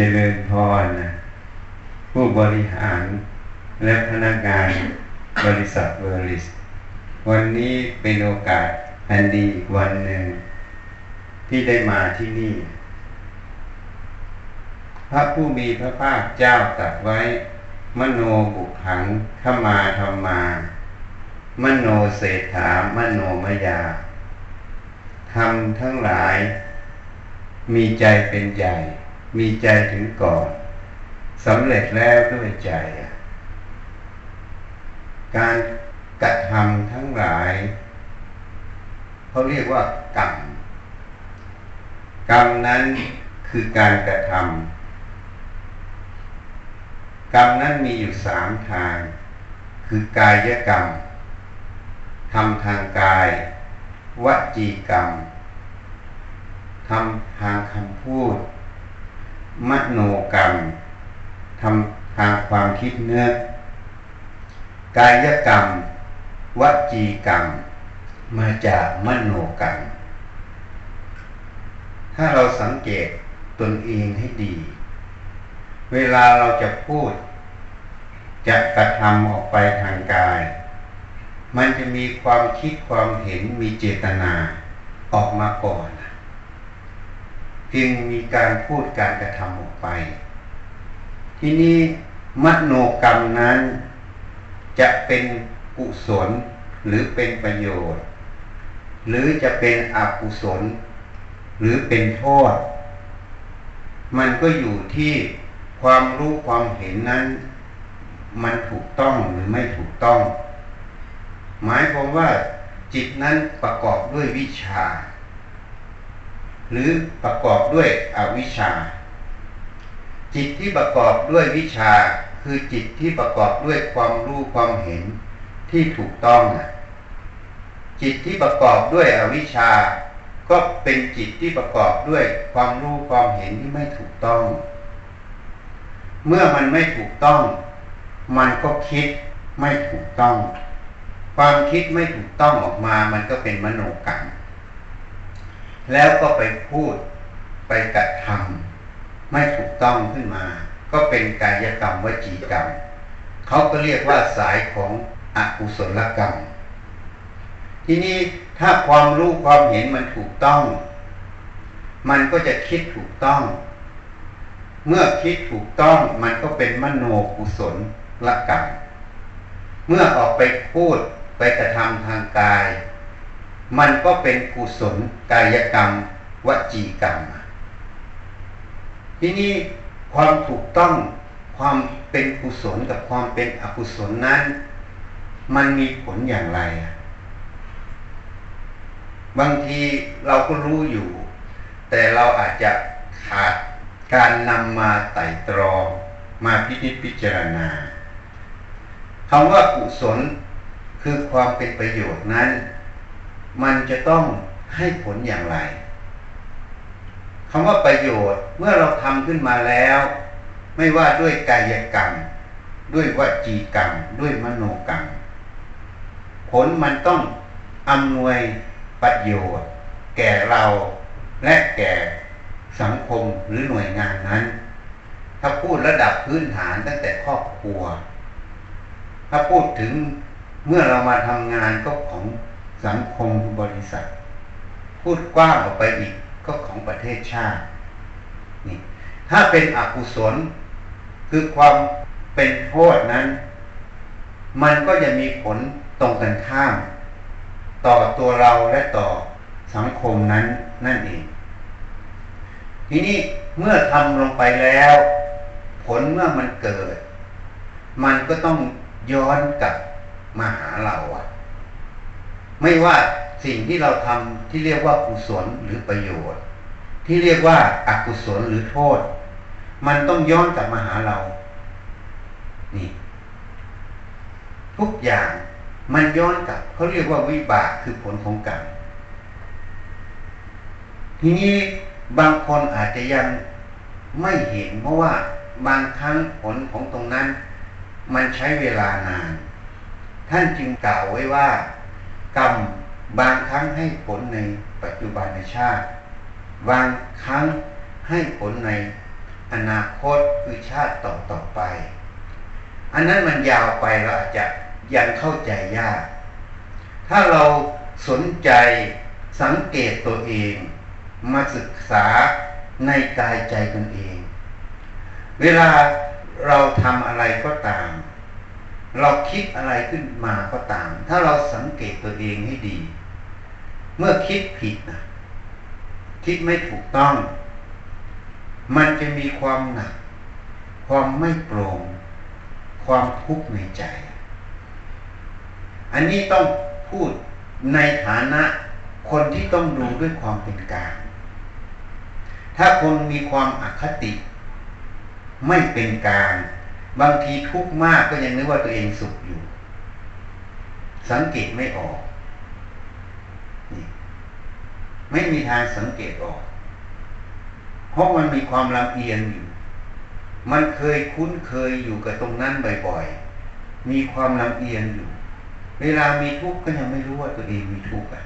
เจริญพรนะผู้บริหารและพนักงานบริษัทเวอริส วันนี้เป็นโอกาสอันดีอีกวันหนึ่ง ที่ได้มาที่นี่ พระผู้มีพระภาคเจ้าตรัสไว้ มโนบุขังขมาธรรมา มโนเศรษฐามโนมยาทำทั้งหลาย มีใจเป็นใหญ่ มีใจถึงก่อนสำเร็จแล้วด้วยใจ การกระทำทั้งหลายเขาเรียกว่ากรรมกรรมนั้นคือการกระทำกรรมนั้นมีอยู่สามทาง คือกายกรรมทำทางกายวจีกรรมทำทางคำพูด มโนกรรมทำทางความคิดเนื้อกายกรรม วจีกรรม มาจากมโนกรรม ถ้าเราสังเกตตนเองให้ดี เวลาเราจะพูด จะกระทำออกไปทางกาย มันจะมีความคิดความเห็นมีเจตนาออกมาก่อน จึงมีการพูดการกระทำออกไป ที่นี้มโนกรรมนั้น จะเป็นกุศลหรือเป็นประโยชน์ หรือจะเป็นอกุศล หรือเป็นโทษ มันก็อยู่ที่ความรู้ความเห็นนั้น มันถูกต้องหรือไม่ถูกต้อง หมายความว่าจิตนั้นประกอบด้วยวิชา หรือประกอบด้วยอวิชชา จิตที่ประกอบด้วยวิชาคือจิตที่ประกอบด้วยความรู้ความเห็นที่ถูกต้องจิตที่ประกอบด้วยอวิชา ก็เป็นจิตที่ประกอบด้วยความรู้ความเห็นที่ไม่ถูกต้อง เมื่อมันไม่ถูกต้อง มันก็คิดไม่ถูกต้อง ความคิดไม่ถูกต้องออกมา มันก็เป็นมโนกรรม แล้วก็ไปพูดไปกระทำไม่ถูกต้องขึ้นมา ก็เป็นกายกรรมวจีกรรม เขาก็เรียกว่าสายของอกุศลกรรม ทีนี้ถ้าความรู้ความเห็นมันถูกต้อง มันก็จะคิดถูกต้อง เมื่อคิดถูกต้องมันก็เป็นมโนกุศลละกรรม เมื่อออกไปพูดไปกระทำทางกาย มันก็เป็นกุศลกายกรรม วจีกรรม ทีนี้ความถูกต้องความเป็นกุศลกับความเป็นอกุศลนั้น มันมีผลอย่างไร บางทีเราก็รู้อยู่ แต่เราอาจจะขาดการนำมาไต่ตรองมาพิจิตพิจารณาคำว่ากุศลคือความเป็นประโยชน์นั้น มันจะต้องให้ผลอย่างไรคำว่าประโยชน์เมื่อเราทำขึ้นมาแล้ว ไม่ว่าด้วยกายกรรม ด้วยวจีกรรม ด้วยมโนกรรม ผลมันต้องอำนวยประโยชน์ แก่เราและแก่สังคมหรือหน่วยงานนั้น ถ้าพูดระดับพื้นฐานตั้งแต่ครอบครัว ถ้าพูดถึงเมื่อเรามาทำงานก็ของ สังคมบริษัท พูดกว้างออกไปอีกก็ของประเทศชาตินี่ถ้าเป็นอกุศล คือความเป็นโทษนั้น มันก็จะมีผลตรงกันข้าม ต่อตัวเราและต่อสังคมนั้นนั่นเอง ทีนี้เมื่อทำลงไปแล้ว ผลเมื่อมันเกิด มันก็ต้องย้อนกลับมาหาเราอะ ไม่ว่าสิ่งที่เราทำที่เรียกว่ากุศลหรือประโยชน์ ที่เรียกว่าอากุศลหรือโทษ มันต้องย้อนกลับมาหาเรา นี่ ทุกอย่างมันย้อนกลับเขาเรียกว่าวิบากคือผลของกรรมทีนี้บางคนอาจจะยังไม่เห็น เพราะว่าบางครั้งผลของตรงนั้น มันใช้เวลานาน ท่านจึงกล่าวไว้ว่า กรรมบางครั้งให้ผลในปัจจุบันในชาติ บางครั้งให้ผลในอนาคตคือชาติต่อต่อไป อันนั้นมันยาวไปเราอาจจะยังเข้าใจยาก ถ้าเราสนใจสังเกตตัวเอง มาศึกษาในกายใจตนเอง เวลาเราทำอะไรก็ตาม เราคิดอะไรขึ้นมาก็ตาม ถ้าเราสังเกตตัวเองให้ดี เมื่อคิดผิดนะคิดไม่ถูกต้อง มันจะมีความหนัก ความไม่โปร่ง ความทุกข์ในใจ อันนี้ต้องพูดในฐานะคนที่ต้องดูด้วยความเป็นกลาง ถ้าคนมีความอคติ ไม่เป็นกลาง บางทีทุกข์มากก็ยังนึกว่าตัวเองสุขอยู่ สังเกตไม่ออกนี่ไม่มีทางสังเกตออก เพราะมันมีความลำเอียงอยู่ มันเคยคุ้นเคยอยู่กับตรงนั้นบ่อยๆ มีความลำเอียงอยู่ เวลามีทุกข์ก็ยังไม่รู้ว่าตัวเองมีทุกข์อะ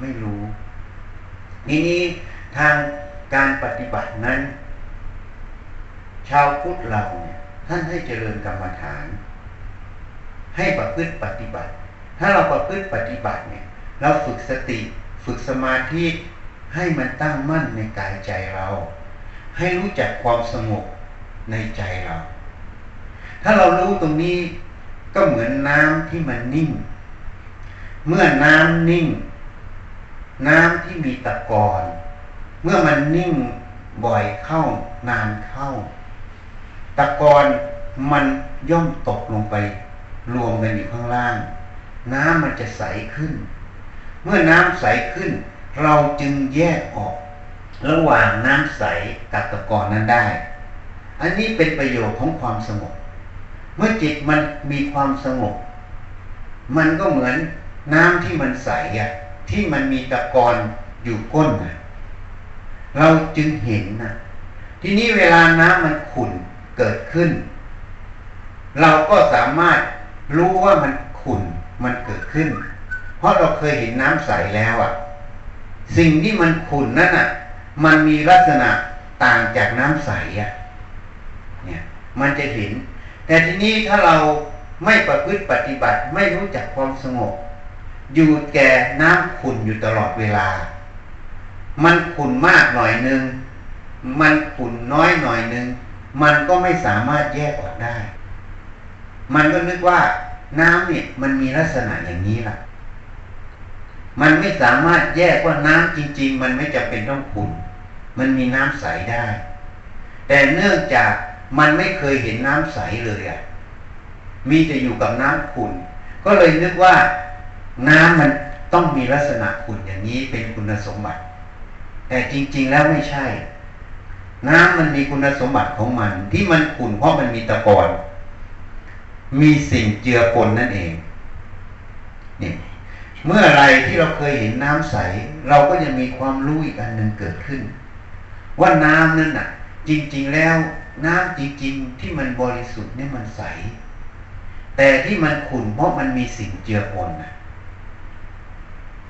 ไม่รู้ทีนี้ทางการปฏิบัตินั้น ชาวพุทธเราเนี่ยท่านให้เจริญกรรมฐาน ให้ประพฤติปฏิบัติ ถ้าเราประพฤติปฏิบัติเนี่ย เราฝึกสติฝึกสมาธิให้มันตั้งมั่นในกายใจเรา ให้รู้จักความสงบในใจเรา ถ้าเรารู้ตรงนี้ก็เหมือนน้ำที่มันนิ่ง เมื่อน้ำนิ่ง น้ำที่มีตะกอน เมื่อมันนิ่งบ่อยเข้านานเข้า ตะกอนมันย่อมตกลงไป รวมกันอยู่ข้างล่าง น้ำมันจะใสขึ้น เมื่อน้ำใสขึ้น เราจึงแยกออก ระหว่างน้ำใสกับตะกอนนั้นได้ อันนี้เป็นประโยชน์ของความสงบ เมื่อจิตมันมีความสงบ มันก็เหมือนน้ำที่มันใสอะที่มันมีตะกอนอยู่ก้นนะเราจึงเห็นนะทีนี้เวลาน้ำมันขุ่น เกิดขึ้น เราก็สามารถรู้ว่ามันขุ่นมันเกิดขึ้น เพราะเราเคยเห็นน้ำใสแล้วอะ่ะ สิ่งที่มันขุ่นนั่นอะ มันมีลักษณะต่างจากน้ำใสอะเนี่ยมันจะเห็น แต่ทีนี้ถ้าเราไม่ประพฤติปฏิบัติไม่รู้จักความสงบ อยู่แก่น้ำขุ่นอยู่ตลอดเวลา มันขุ่นมากหน่อยนึง มันขุ่นน้อยหน่อยนึง มันก็ไม่สามารถแยกออกได้ มันก็นึกว่าน้ำเนี่ยมันมีลักษณะอย่างนี้ล่ะ มันไม่สามารถแยกว่าน้ำจริง ๆ มันไม่จำเป็นต้องขุ่นมันมีน้ำใสได้ แต่เนื่องจากมันไม่เคยเห็นน้ำใสเลยอะมีแต่อยู่กับน้ำขุ่น ก็เลยนึกว่าน้ำมันต้องมีลักษณะขุ่นอย่างนี้เป็นคุณสมบัติ แต่จริง ๆ แล้วไม่ใช่ น้ำมันมีคุณสมบัติของมัน ที่มันขุ่นเพราะมันมีตะกอนมีสิ่งเจือปนนั่นเองนี่เมื่อไรที่เราเคยเห็นน้ำใส เราก็จะมีความรู้อีกอันหนึ่งเกิดขึ้น ว่าน้ำนั่นน่ะ จริง ๆแล้วน้ำจริง ๆ ที่มันบริสุทธิ์เนี่ยมันใส แต่ที่มันขุ่นเพราะมันมีสิ่งเจือปนนะ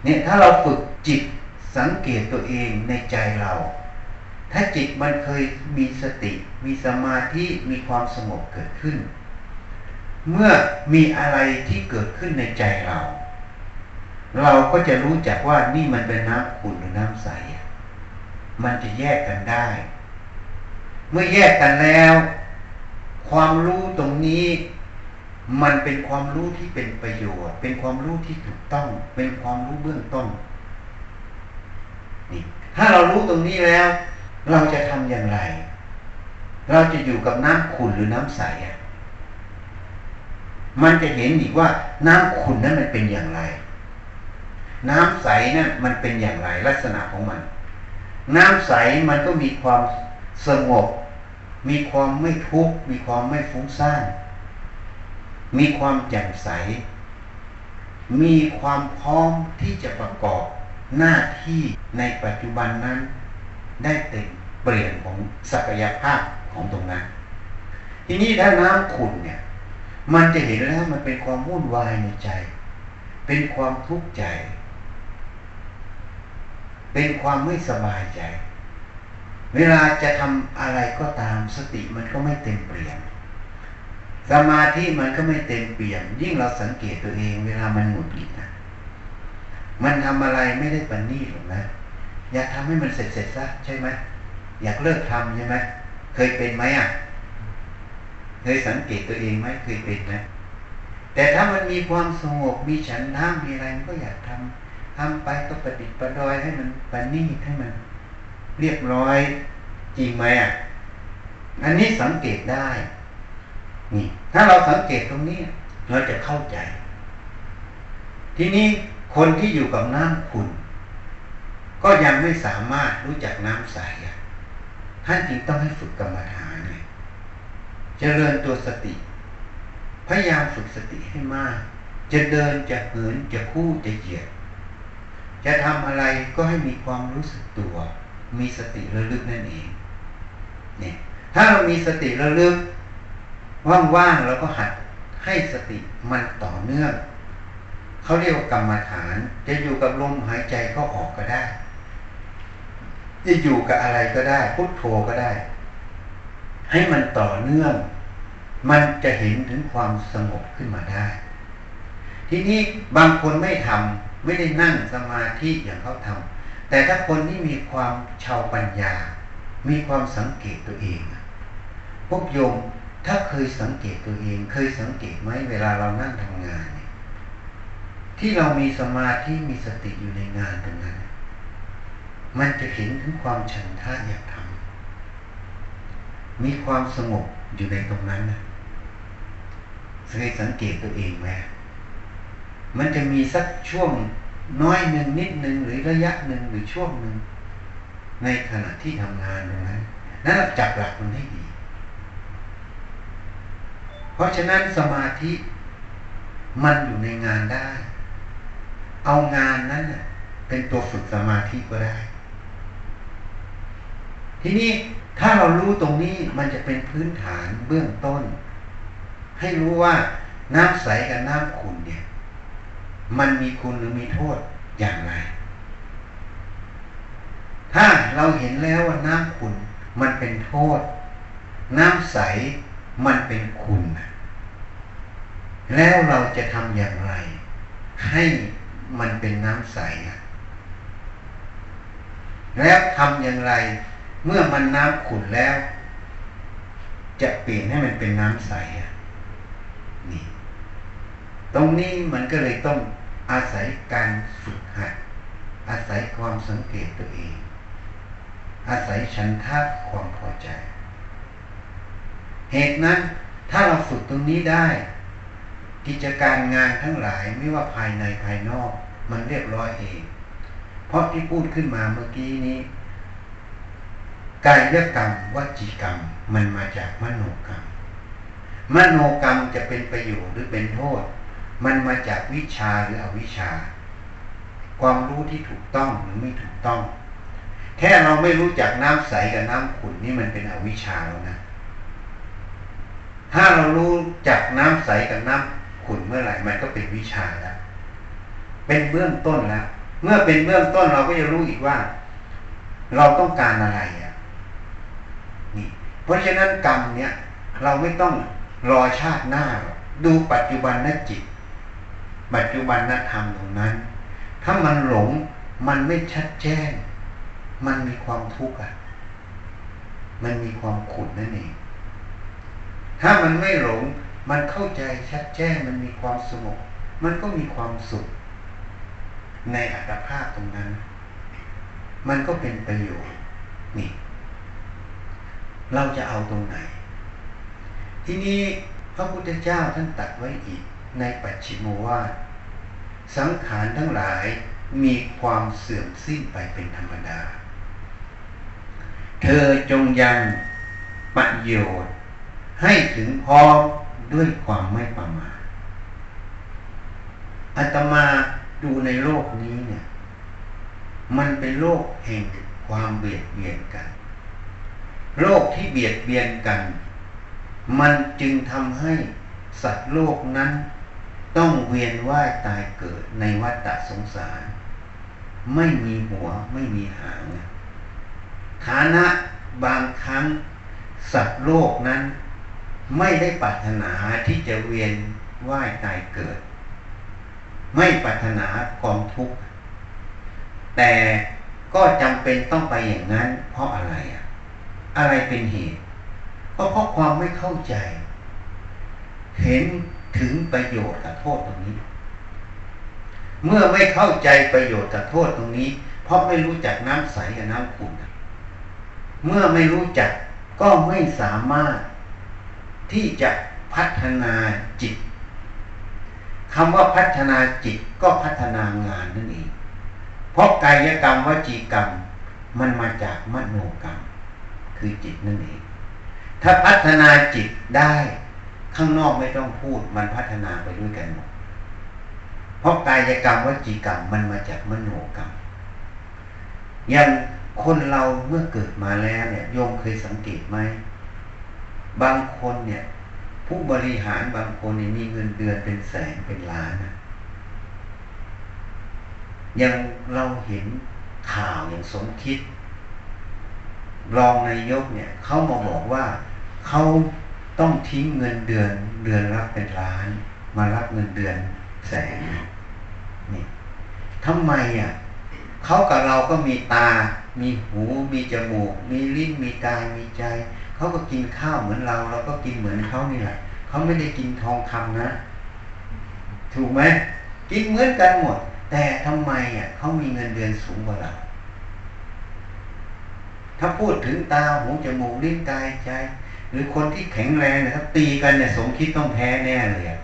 เนี่ยถ้าเราฝึกจิตสังเกตตัวเองในใจเรา ถ้าจิตมันเคยมีสติ มีสมาธิ มีความสงบเกิดขึ้น เมื่อมีอะไรที่เกิดขึ้นในใจเรา เราก็จะรู้จักว่านี่มันเป็นน้ำขุ่นหรือน้ำใส มันจะแยกกันได้ เมื่อแยกกันแล้ว ความรู้ตรงนี้ มันเป็นความรู้ที่เป็นประโยชน์ เป็นความรู้ที่ถูกต้อง เป็นความรู้เบื้องต้นนี่ถ้าเรารู้ตรงนี้แล้ว เราจะทำอย่างไร เราจะอยู่กับน้ำขุ่นหรือน้ำใสอะมันจะเห็นอีกว่าน้ำขุ่นนั้นมันเป็นอย่างไร น้ำใสนั่นมันเป็นอย่างไรลักษณะของมัน น้ำใสมันก็มีความสงบ มีความไม่ทุกข์ มีความไม่ฟุ้งซ่าน มีความแจ่มใส มีความพร้อมที่จะประกอบหน้าที่ในปัจจุบันนั้นได้เต็ม เปลี่ยนของศักยภาพของตรงนั้น ทีนี้ถ้าน้ำขุ่นเนี่ย มันจะเห็นแล้วมันเป็นความวุ่นวายในใจ เป็นความทุกข์ใจ เป็นความไม่สบายใจ เวลาจะทำอะไรก็ตามสติมันก็ไม่เต็มเปลี่ยมสมาธิมันก็ไม่เต็มเปี่ยม ยิ่งเราสังเกตตัวเอง เวลามันหงุดหงิดนะมันทำอะไรไม่ได้ปันนี่หรอกนะ อยากทำให้มันเสร็จเสร็จซะใช่ไหม อยากเลิกทำใช่ไหมเคยเป็นไหมอะเคยสังเกตตัวเองไหมเคยเป็นไหมแต่ถ้ามันมีความสงบมีฉันทามีอะไรมันก็อยากทำทำไปก็ประดิษฐ์ประดอยให้มันปนีตให้มัน เรียบร้อยจริงไหมอะอันนี้สังเกตได้ นี่ ถ้าเราสังเกตตรงนี้ เราจะเข้าใจ ทีนี้คนที่อยู่กับน้ำขุ่นก็ยังไม่สามารถรู้จักน้ำใส ท่านจึงต้องให้ฝึกกรรมฐานเลยเจริญตัวสติ พยายามฝึกสติให้มาก จะเดินจะเหินจะคู่จะเหยียด จะทำอะไรก็ให้มีความรู้สึกตัว มีสติระลึกนั่นเองเนี่ยถ้าเรามีสติระลึก ว่างๆเราก็หัดให้สติมันต่อเนื่องเขาเรียกว่ากรรมฐาน จะอยู่กับลมหายใจก็ออกก็ได้ จะอยู่กับอะไรก็ได้ พุทโธก็ได้ ให้มันต่อเนื่อง มันจะเห็นถึงความสงบขึ้นมาได้ ทีนี้บางคนไม่ทำไม่ได้นั่งสมาธิอย่างเขาทำแต่ถ้าคนที่มีความชาวปัญญา มีความสังเกตตัวเองพวกโยมถ้าเคยสังเกตตัวเอง เคยสังเกตไหมเวลาเรานั่งทำงานเนี่ยที่เรามีสมาธิมีสติอยู่ในงานตรงนั้น มันจะเห็นถึงความฉันทะอยากทำมีความสงบอยู่ในตรงนั้นนะเคยสังเกตตัวเองไหมมันจะมีสักช่วงน้อยหนึ่งนิดหนึ่งหรือระยะหนึ่งหรือช่วงหนึ่งในขณะที่ทำงานตรงนั้นนั้นจับหลักมันให้ดี เพราะฉะนั้นสมาธิมันอยู่ในงานได้ เอางานนั้นเป็นตัวฝึกสมาธิก็ได้ ทีนี้ถ้าเรารู้ตรงนี้มันจะเป็นพื้นฐานเบื้องต้น ให้รู้ว่าน้ำใสกับน้ำขุ่นเนี่ย มันมีคุณหรือมีโทษอย่างไร ถ้าเราเห็นแล้วว่าน้ำขุ่นมันเป็นโทษ น้ำใสมันเป็นคุณ แล้วเราจะทำอย่างไร ให้มันเป็นน้ำใส แล้วทำอย่างไร เมื่อมันน้ำขุ่นแล้ว จะเปลี่ยนให้มันเป็นน้ำใสนี่ ตรงนี้มันก็เลยต้องอาศัยการฝึกหัด อาศัยความสังเกตตัวเอง อาศัยฉันทะความพอใจ เหตุนั้นถ้าเราฝึกตรงนี้ได้ กิจการงานทั้งหลายไม่ว่าภายในภายนอก มันเรียบร้อยเอง เพราะที่พูดขึ้นมาเมื่อกี้นี้ กายกรรมวจีกรรม มันมาจากมโนกรรม มโนกรรมจะเป็นประโยชน์หรือเป็นโทษ มันมาจากวิชาหรืออวิชา ความรู้ที่ถูกต้องหรือไม่ถูกต้อง แค่เราไม่รู้จักน้ำใสกับน้ำขุ่นนี่มันเป็นอวิชาแล้วนะ ถ้าเรารู้จักน้ำใสกับน้ำขุ่นเมื่อไหร่มันก็เป็นวิชาแล้ว เป็นเบื้องต้นแล้ว เมื่อเป็นเบื้องต้นเราก็จะรู้อีกว่า เราต้องการอะไรอะ เพราะฉะนั้นกรรมเนี้ยเราไม่ต้องรอชาติหน้า ดูปัจจุบันนจิต ปัจจุบันนธรรมตรงนั้น ถ้ามันหลงมันไม่ชัดแจ้ง มันมีความทุกข์อะ มันมีความขุ่นนั่นเอง ถ้ามันไม่หลง มันเข้าใจชัดแจ้ง มันมีความสงบมันก็มีความสุข ในอัตภาพตรงนั้น มันก็เป็นประโยชน์นี่ เราจะเอาตรงไหน ทีนี้พระพุทธเจ้าท่านตัดไว้อีกในปัจฉิมว่าสังขารทั้งหลายมีความเสื่อมสิ้นไปเป็นธรรมดา เธอจงยังประโยชน์ ให้ถึงพร้อมด้วยความไม่ประมาทอาตมาดูในโลกนี้เนี่ย มันเป็นโลกแห่งความเบียดเบียนกัน โลกที่เบียดเบียนกัน มันจึงทำให้สัตว์โลกนั้น ต้องเวียนว่ายตายเกิดในวัฏสงสาร ไม่มีหัวไม่มีหางฐานะบางครั้งสัตว์โลกนั้น ไม่ได้ปรารถนาที่จะเวียนว่ายตายเกิด ไม่ปรารถนาความทุกข์แต่ก็จำเป็นต้องไปอย่างนั้นเพราะอะไรอะ อะไรเป็นเหตุ ก็เพราะความไม่เข้าใจ เห็นถึงประโยชน์กับโทษตรงนี้ เมื่อไม่เข้าใจประโยชน์กับโทษตรงนี้ เพราะไม่รู้จักน้ำใสกับน้ำขุ่นเมื่อไม่รู้จักก็ไม่สามารถที่จะพัฒนาจิตคำว่าพัฒนาจิตก็พัฒนางานนั่นเอง เพราะกายกรรมวจีกรรม มันมาจากมโนกรรม คือจิตนั่นเอง ถ้าพัฒนาจิตได้ข้างนอกไม่ต้องพูดมันพัฒนาไปด้วยกันหมด เพราะกายกรรมวจีกรรมมันมาจากมโนกรรม อย่างคนเราเมื่อเกิดมาแล้วเนี่ยโยมเคยสังเกตไหม บางคนเนี่ย ผู้บริหารบางคนเนี่ยมีเงินเดือนเป็นแสนเป็นล้านนะยังเราเห็นข่าวอย่างสมคิด รองนายกเนี่ยเขามาบอกว่าเขาต้องทิ้งเงินเดือนเดือนรับเป็นล้าน มารับเงินเดือนแสนนี่ทำไมอะเขากับเราก็มีตา มีหูมีจมูก มีลิ้นมีกายมีใจเขาก็กินข้าวเหมือนเราเราก็กินเหมือนเขานี่แหละเขาไม่ได้กินทองคำนะ ถูกไหมกินเหมือนกันหมด แต่ทำไมอะเขามีเงินเดือนสูงกว่าเรา ถ้าพูดถึงตาหูจมูกลิ้นกายใจ หรือคนที่แข็งแรงนะครับตีกันเนี่ยสมคิดต้องแพ้แน่เลยอะ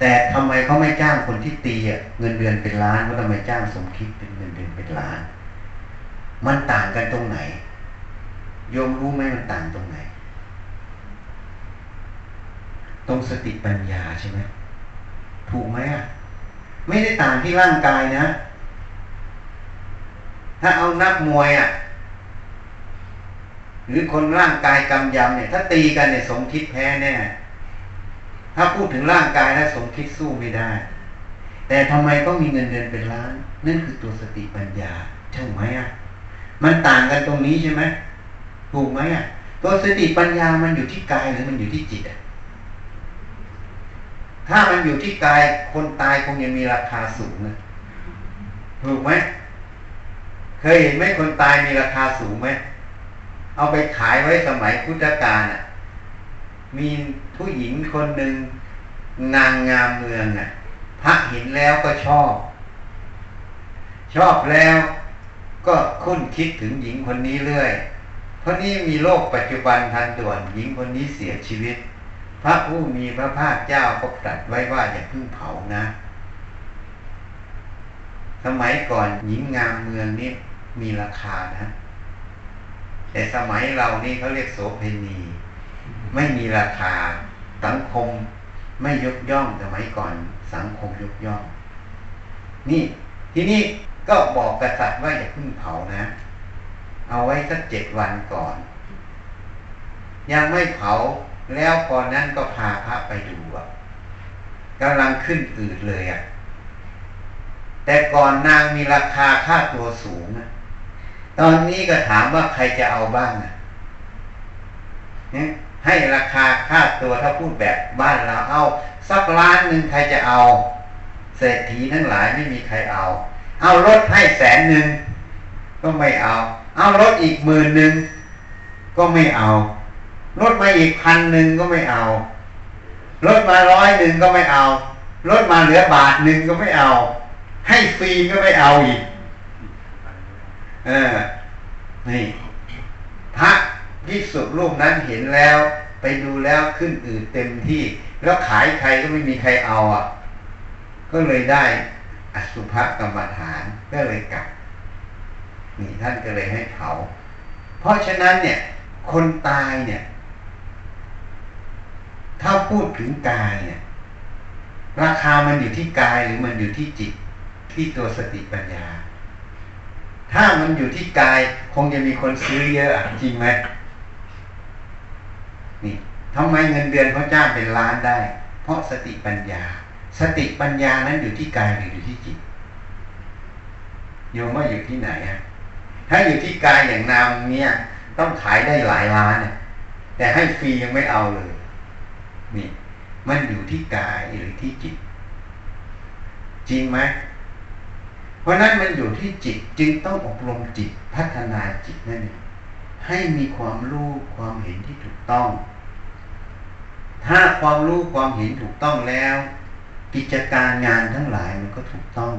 แต่ทำไมเขาไม่จ้างคนที่ตีอะเงินเดือนเป็นล้านเขาทำไมจ้างสมคิดเป็นเงินเดือนเป็นล้าน มันต่างกันตรงไหน โยมรู้ไหมมันต่างตรงไหน ตรงสติปัญญาใช่ไหมถูกไหมอะไม่ได้ต่างที่ร่างกายนะ ถ้าเอานักมวยอะ หรือคนร่างกายกำยำเนี่ย ถ้าตีกันเนี่ยสมคิดแพ้แน่ถ้าพูดถึงร่างกายแล้วสมคิดสู้ไม่ได้ แต่ทำไมก็มีเงินเดือนเป็นล้าน นั่นคือตัวสติปัญญาถูกไหมอะมันต่างกันตรงนี้ใช่ไหมถูกไหมอะตัวสติปัญญามันอยู่ที่กายหรือมันอยู่ที่จิตอะถ้ามันอยู่ที่กายคนตายคงยังมีราคาสูงนะถูกไหมเคยเห็นไหมคนตายมีราคาสูงไหม เอาไปขายไว้สมัยพุทธกาลอะ มีผู้หญิงคนหนึ่งนางงามเมืองอะ พระเห็นแล้วก็ชอบ ชอบแล้วก็คุ้นคิดถึงหญิงคนนี้เรื่อย เพราะนี้มีโลกปัจจุบันทันด่วนหญิงคนนี้เสียชีวิต พระผู้มีพระภาคเจ้าก็ตรัสไว้ว่าอย่าเพิ่งเผานะ สมัยก่อนหญิงงามเมืองนี้มีราคานะ แต่สมัยเรานี่เขาเรียกโสเพณีไม่มีราคาสังคมไม่ยกย่องสมัยก่อนสังคมยกย่อง นี่ที่นี่ก็บอกกษัตริย์ว่าอย่าพึ่งเผานะ เอาไว้สักเจ็ดวันก่อน ยังไม่เผาแล้วก่อนนั้นก็พาพระไปดูอะกำลังขึ้นอืดเลยอะแต่ก่อนนางมีราคาค่าตัวสูงนะ ตอนนี้ก็ถามว่าใครจะเอาบ้างอะเนี่ยให้ราคาค่าตัวถ้าพูดแบบบ้านเราเอาสักล้านหนึ่งใครจะเอา เศรษฐีทั้งหลายไม่มีใครเอา เอารถให้แสนหนึ่งก็ไม่เอา เอารถอีกหมื่นหนึ่งก็ไม่เอา รถมาอีกพันหนึ่งก็ไม่เอา รถมาร้อยหนึ่งก็ไม่เอา รถมาเหลือบาทหนึ่งก็ไม่เอา ให้ฟรีก็ไม่เอาอีก ออนี่พระพิสุรูปนั้นเห็นแล้ว ไปดูแล้วขึ้นอืดเต็มที่ แล้วขายใครก็ไม่มีใครเอาอะ ก็เลยได้อสุภกรรมฐานก็เลยกลับนี่ท่านก็เลยให้เผา เพราะฉะนั้นเนี่ย คนตายเนี่ย ถ้าพูดถึงกายเนี่ย ราคามันอยู่ที่กายหรือมันอยู่ที่จิต ที่ตัวสติปัญญา ถ้ามันอยู่ที่กาย คงจะมีคนซื้อเยอะจริงไหมนี่ทำไมเงินเดือนเขาจ้างเป็นล้านได้ เพราะสติปัญญา สติปัญญานั้นอยู่ที่กายหรืออยู่ที่จิตโยมว่าอยู่ที่ไหนอะถ้าอยู่ที่กายอย่างนามเนี่ย ต้องขายได้หลายล้านเนี่ยแต่ให้ฟรียังไม่เอาเลย นี่ มันอยู่ที่กายหรือที่จิต จริงไหม เพราะนั้นมันอยู่ที่จิตจึงต้องอบรมจิตพัฒนาจิตนั่นเองให้มีความรู้ความเห็นที่ถูกต้อง ถ้าความรู้ความเห็นถูกต้องแล้ว กิจการงานทั้งหลายมันก็ถูกต้อง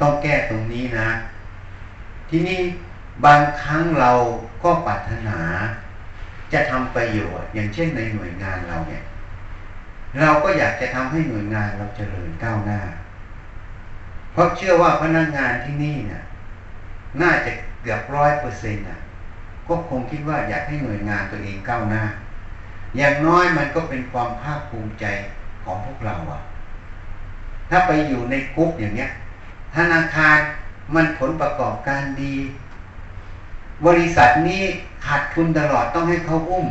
ต้องแก้ตรงนี้นะ ที่นี่บางครั้งเราก็ปรารถนา จะทำประโยชน์อย่างเช่นในหน่วยงานเราเนี่ย เราก็อยากจะทำให้หน่วยงานเราเจริญก้าวหน้า เพราะเชื่อว่าพนักงานที่นี่เนี่ยน่าจะเกือบร้อยเปอร์เซ็นต์อะ ก็คงคิดว่าอยากให้หน่วยงานตัวเองก้าวหน้า อย่างน้อยมันก็เป็นความภาคภูมิใจของพวกเราอะถ้าไปอยู่ในกรุ๊ปอย่างเนี้ยธนาคารมันผลประกอบการดี บริษัทนี้ขาดทุนตลอดต้องให้เขาอุ้ม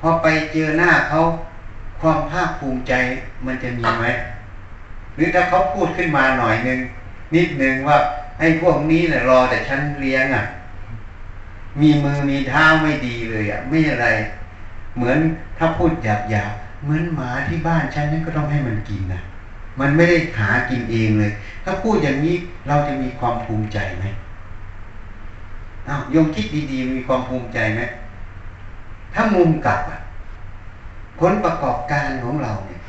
พอไปเจอหน้าเขาความภาคภูมิใจมันจะมีไหม หรือถ้าเขาพูดขึ้นมาหน่อยนึงนิดนึงว่าไอ้พวกนี้เนี่ยรอแต่ฉันเลี้ยงอะ มีมือมีเท้าไม่ดีเลยอะ ไม่อะไร เหมือนถ้าพูดหยาบหยาเหมือนหมาที่บ้านฉันนั่นก็ต้องให้มันกินนะมันไม่ได้หากินเองเลย ถ้าพูดอย่างนี้เราจะมีความภูมิใจไหมอ้าวยมคิดดีๆมีความภูมิใจไหมถ้ามุมกลับอะผลประกอบการของเราเนี่ย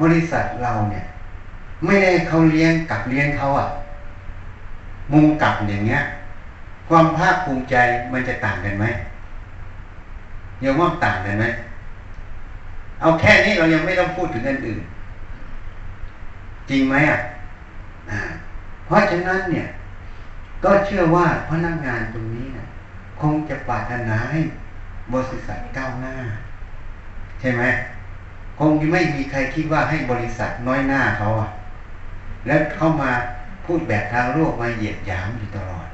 บริษัทเราเนี่ย ไม่ได้เขาเลี้ยงกับเลี้ยงเขาอะ มุมกลับอย่างเงี้ย ความภาคภูมิใจมันจะต่างกันไหมยังว่าต่างกันไหมเอาแค่นี้เรายังไม่ต้องพูดถึงอันอื่น จริงไหมอะเพราะฉะนั้นเนี่ย ก็เชื่อว่าพนักงานตรงนี้นะคงจะปรารถนาให้บริษัทก้าวหน้า ใช่ไหมคงไม่มีใครคิดว่าให้บริษัทน้อยหน้าเขาอะ แล้วเข้ามาพูดแบบทางโลกมาเหยียดหยามอยู่ตลอด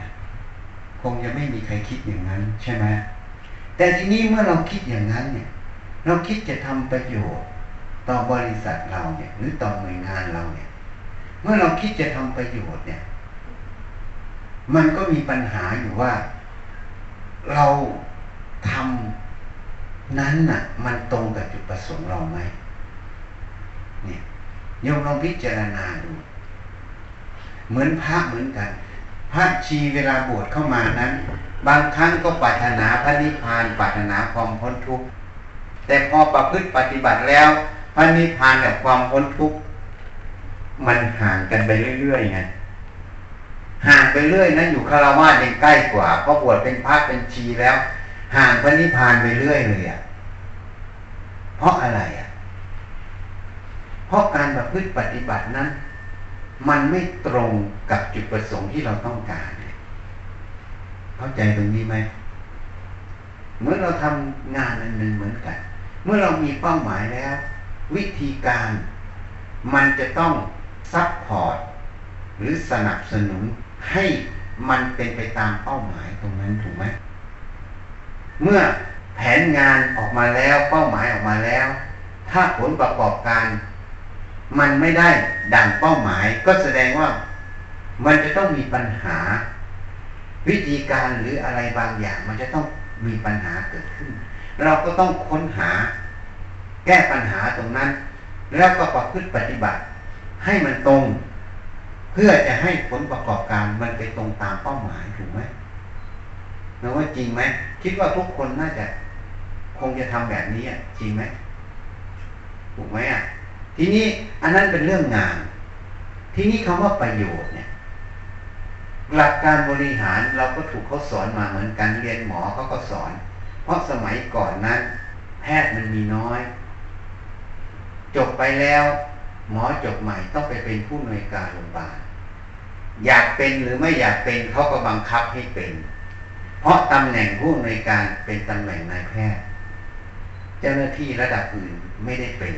คงจะไม่มีใครคิดอย่างนั้นใช่ไหมแต่ทีนี้เมื่อเราคิดอย่างนั้นเนี่ย เราคิดจะทำประโยชน์ต่อบริษัทเราเนี่ย หรือต่อหน่วยงานเราเนี่ย เมื่อเราคิดจะทำประโยชน์เนี่ย มันก็มีปัญหาอยู่ว่าเราทำนั้นน่ะ มันตรงกับจุดประสงค์เราไหมเนี่ยโยมลองพิจารณาดู เหมือนพระเหมือนกัน พระชีเวลาบวชเข้ามานั้น บางครั้งก็ปรารถนาพระนิพพานปรารถนาความพ้นทุกข์แต่พอประพฤติปฏิบัติแล้วพระนิพพานกับความพ้นทุกข์มันห่างกันไปเรื่อยๆไงห่างไปเรื่อยนะอยู่คารวะยังใกล้กว่าเพราะบวชเป็นพระเป็นชีแล้ว ห่างพระนิพพานไปเรื่อยเลยอะเพราะอะไรอะ เพราะการประพฤติปฏิบัตินั้น มันไม่ตรงกับจุดประสงค์ที่เราต้องการ เข้าใจตรงนี้ไหมเมื่อเราทำงานอันหนึ่งเหมือนกัน เมื่อเรามีเป้าหมายแล้ว วิธีการมันจะต้อง support หรือสนับสนุนให้มันเป็นไปตามเป้าหมายตรงนั้นถูกไหมเมื่อแผนงานออกมาแล้วเป้าหมายออกมาแล้ว ถ้าผลประกอบการ มันไม่ได้ดังเป้าหมาย ก็แสดงว่ามันจะต้องมีปัญหา วิธีการหรืออะไรบางอย่าง มันจะต้องมีปัญหาเกิดขึ้น เราก็ต้องค้นหา แก้ปัญหาตรงนั้น แล้วก็ประพฤติปฏิบัติ ให้มันตรง เพื่อจะให้ผลประกอบการมันไปตรงตามเป้าหมายถูกไหมนะว่าจริงไหมคิดว่าทุกคนน่าจะคงจะทำแบบนี้จริงไหมถูกไหมอะ ทีนี้อันนั้นเป็นเรื่องงาน ทีนี้คำว่าประโยชน์เนี่ย หลักการบริหารเราก็ถูกเขาสอนมาเหมือนกันเรียนหมอเขาก็สอน เพราะสมัยก่อนนั้น แพทย์มันมีน้อย จบไปแล้ว หมอจบใหม่ต้องไปเป็นผู้อำนวยการโรงพยาบาลอยากเป็นหรือไม่อยากเป็นเขาก็บังคับให้เป็น เพราะตำแหน่งผู้อำนวยการเป็นตำแหน่งนายแพทย์ เจ้าหน้าที่ระดับอื่นไม่ได้เป็น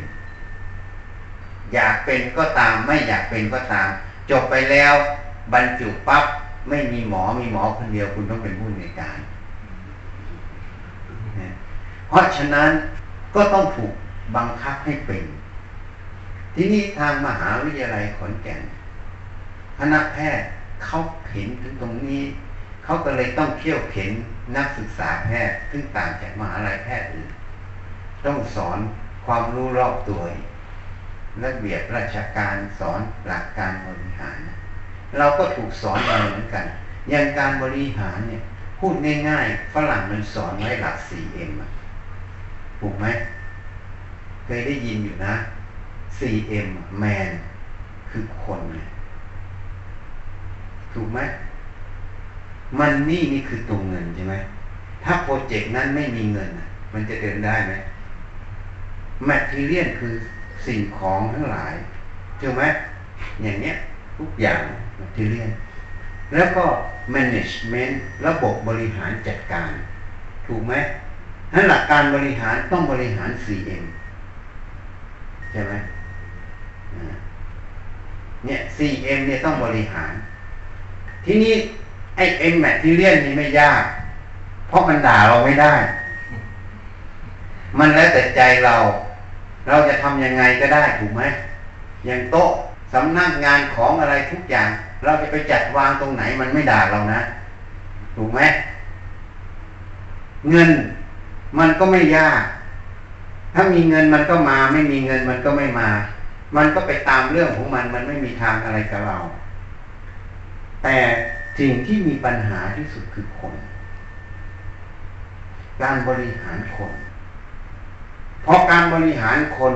อยากเป็นก็ตาม ไม่อยากเป็นก็ตาม จบไปแล้วบรรจุปั๊บไม่มีหมอมีหมอคนเดียวคุณต้องเป็นผู้ในการเพราะฉะนั้นก็ต้องถูกบังคับให้เป็น ที่นี่ทางมหาวิทยาลัยขอนแก่นคณะแพทย์เขาเห็นถึงตรงนี้ เขาก็เลยต้องเที่ยวเข็นนักศึกษาแพทย์ซึ่งต่างจากมหาลัยแพทย์อื่นต้องสอนความรู้รอบตัว ระเบียบราชการสอนหลักการบริหาร เราก็ถูกสอนมาเหมือนกัน อย่างการบริหารเนี่ย พูดง่ายๆฝรั่งมันสอนไว้หลัก 4M ถูกไหมเคยได้ยินอยู่นะ 4M แมนคือคนถูกไหมมันนี่นี่คือตัวเงินใช่ไหมถ้า project นั้นไม่มีเงิน มันจะเดินได้ไหม material คือ สิ่งของทั้งหลายถูกไหมอย่างเนี้ยทุกอย่าง material แล้วก็ management ระบบบริหารจัดการ ถูกไหมถ้าหลักการบริหารต้องบริหาร 4M ใช่ไหมเนี่ย 4M เนี่ยต้องบริหาร ทีนี้ไอ้ M แมทเทียลนี่ไม่ยาก เพราะมันด่าเราไม่ได้ มันแล้วแต่ใจเรา เราจะทำยังไงก็ได้ถูกไหมอย่างโต๊ะสำนักงานของอะไรทุกอย่าง เราจะไปจัดวางตรงไหนมันไม่ด่าเรานะ ถูกไหมเงินมันก็ไม่ยาก ถ้ามีเงินมันก็มา ไม่มีเงินมันก็ไม่มา มันก็ไปตามเรื่องของมัน มันไม่มีทางอะไรกับเรา แต่สิ่งที่มีปัญหาที่สุดคือคน การบริหารคน พราะการบริหารคน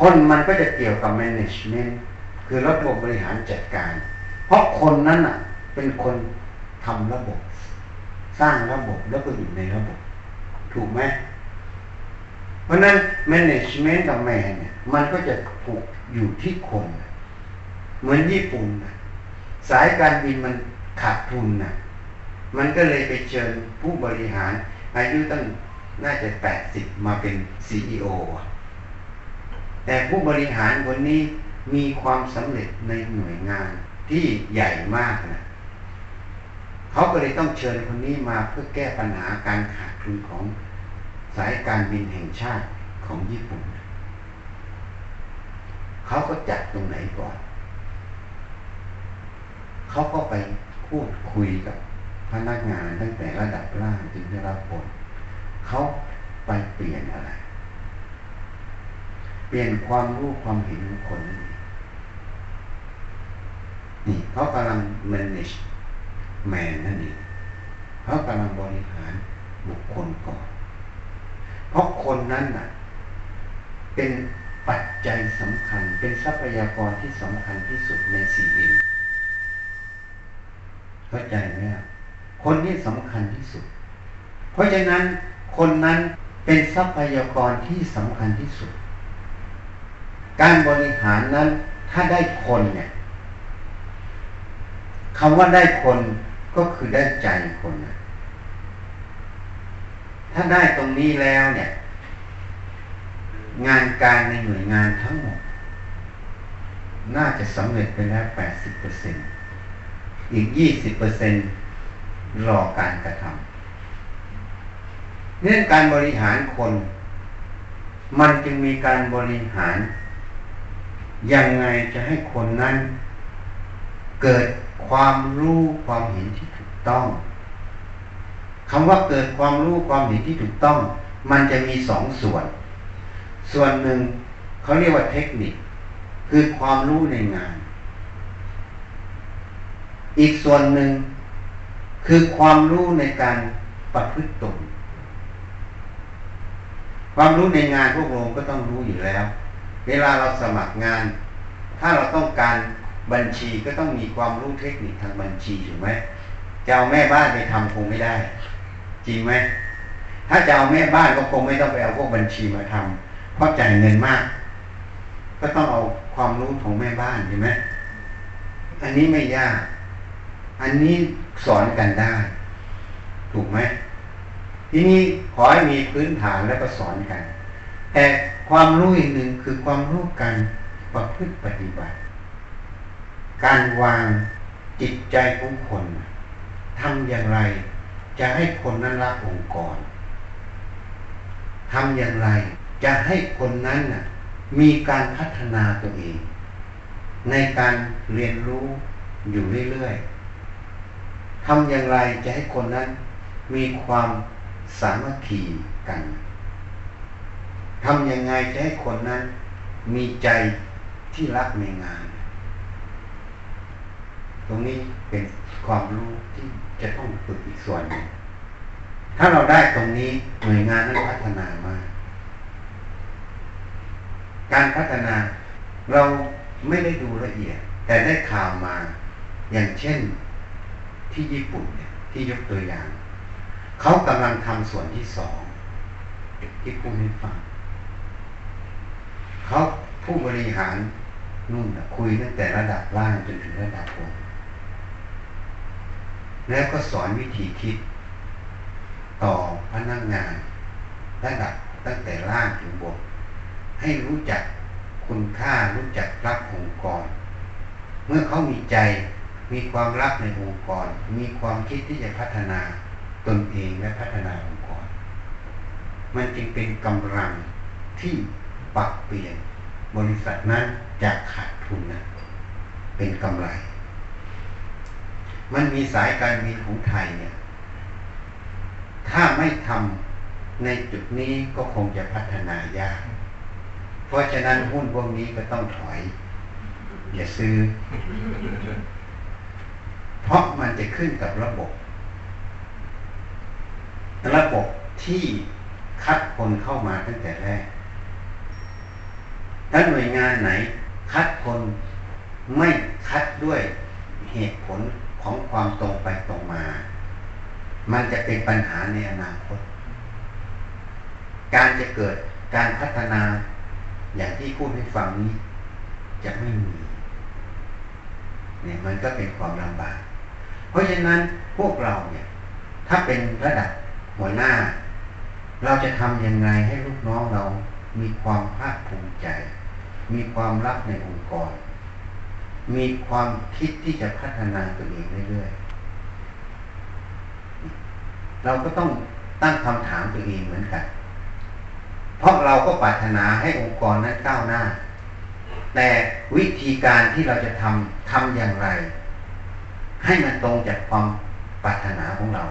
คนมันก็จะเกี่ยวกับ management คือระบบบริหารจัดการ เพราะคนนั้นอะ เป็นคนทำระบบ สร้างระบบแล้วก็อยู่ในระบบ ถูกไหมเพราะนั้น management กับ man เนี่ยมันก็จะผูกอยู่ที่คน เหมือนญี่ปุ่นสายการบินมันขาดทุนนะมันก็เลยไปเชิญผู้บริหารอายุตั้ง น่าจะแปดสิบมาเป็นซีอแต่ผู้บริหารคนนี้มีความสำเร็จในหน่วยงานที่ใหญ่มากนะเขาก็เลยต้องเชิญคนนี้มาเพื่อแก้ปัญหาการขาดทุนของสายการบินแห่งชาติของญี่ปุ่น เขาก็จัดตรงไหนก่อน เขาก็ไปพูดคุยกับพนักงานตั้งแต่ระดับล่างถึงระดับผล เขาไปเปลี่ยนอะไร เปลี่ยนความรู้ความเห็นของคนนี่นี่เขากำลัง manage man นั่นเองเขากำลังบริหารบุคคลก่อน เพราะคนนั้นน่ะ เป็นปัจจัยสำคัญ เป็นทรัพยากรที่สำคัญที่สุดในสี่อินเข้าใจไหมคนที่สำคัญที่สุด เพราะฉะนั้น คนนั้นเป็นทรัพยากรที่สำคัญที่สุด การบริหารนั้นถ้าได้คนเนี่ยคำว่าได้คนก็คือได้ใจคนนะถ้าได้ตรงนี้แล้วเนี่ย งานการในหน่วยงานทั้งหมด น่าจะสำเร็จไปแล้วแปดสิบเปอร์เซ็นอีกยี่สิบเปอร์เซ็นรอการกระทำ เรื่องการบริหารคน มันจึงมีการบริหารยังไงจะให้คนนั้น เกิดความรู้ความเห็นที่ถูกต้องคำว่าเกิดความรู้ความเห็นที่ถูกต้อง มันจะมีสองส่วน ส่วนหนึ่งเขาเรียกว่าเทคนิค คือความรู้ในงาน อีกส่วนหนึ่งคือความรู้ในการประพฤติตน ความรู้ในงานพวกโรงก็ต้องรู้อยู่แล้ว เวลาเราสมัครงาน ถ้าเราต้องการบัญชีก็ต้องมีความรู้เทคนิคทางบัญชีถูกไหมจะเอาแม่บ้านไปทำคงไม่ได้ จริงไหมถ้าจะเอาแม่บ้านก็คงไม่ต้องไปเอาพวกบัญชีมาทำเพราะจ่ายเงินมาก ก็ต้องเอาความรู้ของแม่บ้านใช่ไหมอันนี้ไม่ยาก อันนี้สอนกันได้ ถูกไหม ทีนี้ขอให้มีพื้นฐานแล้วก็สอนกัน แต่ความรู้อีกหนึ่งคือความรู้การประพฤติปฏิบัติ การวางจิตใจของคนทำอย่างไร จะให้คนนั้นรักองค์กรทำอย่างไร จะให้คนนั้นน่ะมีการพัฒนาตัวเอง ในการเรียนรู้อยู่เรื่อยๆทำอย่างไรจะให้คนนั้นมีความ สามัคคีกันทำยังไงจะให้คนนั้น มีใจที่รักในงาน ตรงนี้เป็นความรู้ที่จะต้องฝึกอีกส่วนหนึ่งถ้าเราได้ตรงนี้หน่วยงานนั้นพัฒนามากการพัฒนาเราไม่ได้ดูละเอียด แต่ได้ข่าวมาอย่างเช่นที่ญี่ปุ่นเนี่ยที่ยกตัวอย่าง เขากำลังทำส่วนที่สองที่พูดให้ฟังเขาผู้บริหารนู่นคุยตั้งแต่ระดับล่างจนถึงระดับบนแล้วก็สอนวิธีคิด ต่อพนักงาน ระดับตั้งแต่ล่างถึงบนให้รู้จักคุณค่ารู้จักรักองค์กร เมื่อเขามีใจมีความรักในองค์กร มีความคิดที่จะพัฒนา ตนเองและพัฒนาองค์กร มันจึงเป็นกำลังที่ปรับเปลี่ยนบริษัทนั้นจากขาดทุนนะเป็นกำไร มันมีสายการบินของไทยเนี่ย ถ้าไม่ทำในจุดนี้ก็คงจะพัฒนายาก เพราะฉะนั้นหุ้นพวกนี้ก็ต้องถอย อย่าซื้อ เพราะมันจะขึ้นกับระบบ ระบบที่คัดคนเข้ามาตั้งแต่แรก ถ้าหน่วยงานไหนคัดคนไม่คัดด้วยเหตุผลของความตรงไปตรงมา มันจะเป็นปัญหาในอนาคต การจะเกิดการพัฒนาอย่างที่พูดให้ฟังนี้จะไม่มี เนี่ยมันก็เป็นความลำบาก เพราะฉะนั้นพวกเราเนี่ย ถ้าเป็นระดับ หัวหน้า เราจะทำยังไงให้ลูกน้องเรามีความภาคภูมิใจ มีความรักในองค์กร มีความคิดที่จะพัฒนาตัวเองเรื่อยๆ เราก็ต้องตั้งคำถามตัวเองเหมือนกัน เพราะเราก็ปรารถนาให้องค์กรนั้นก้าวหน้า แต่วิธีการที่เราจะทำทำอย่างไร ให้มันตรงจากความปรารถนาของเรา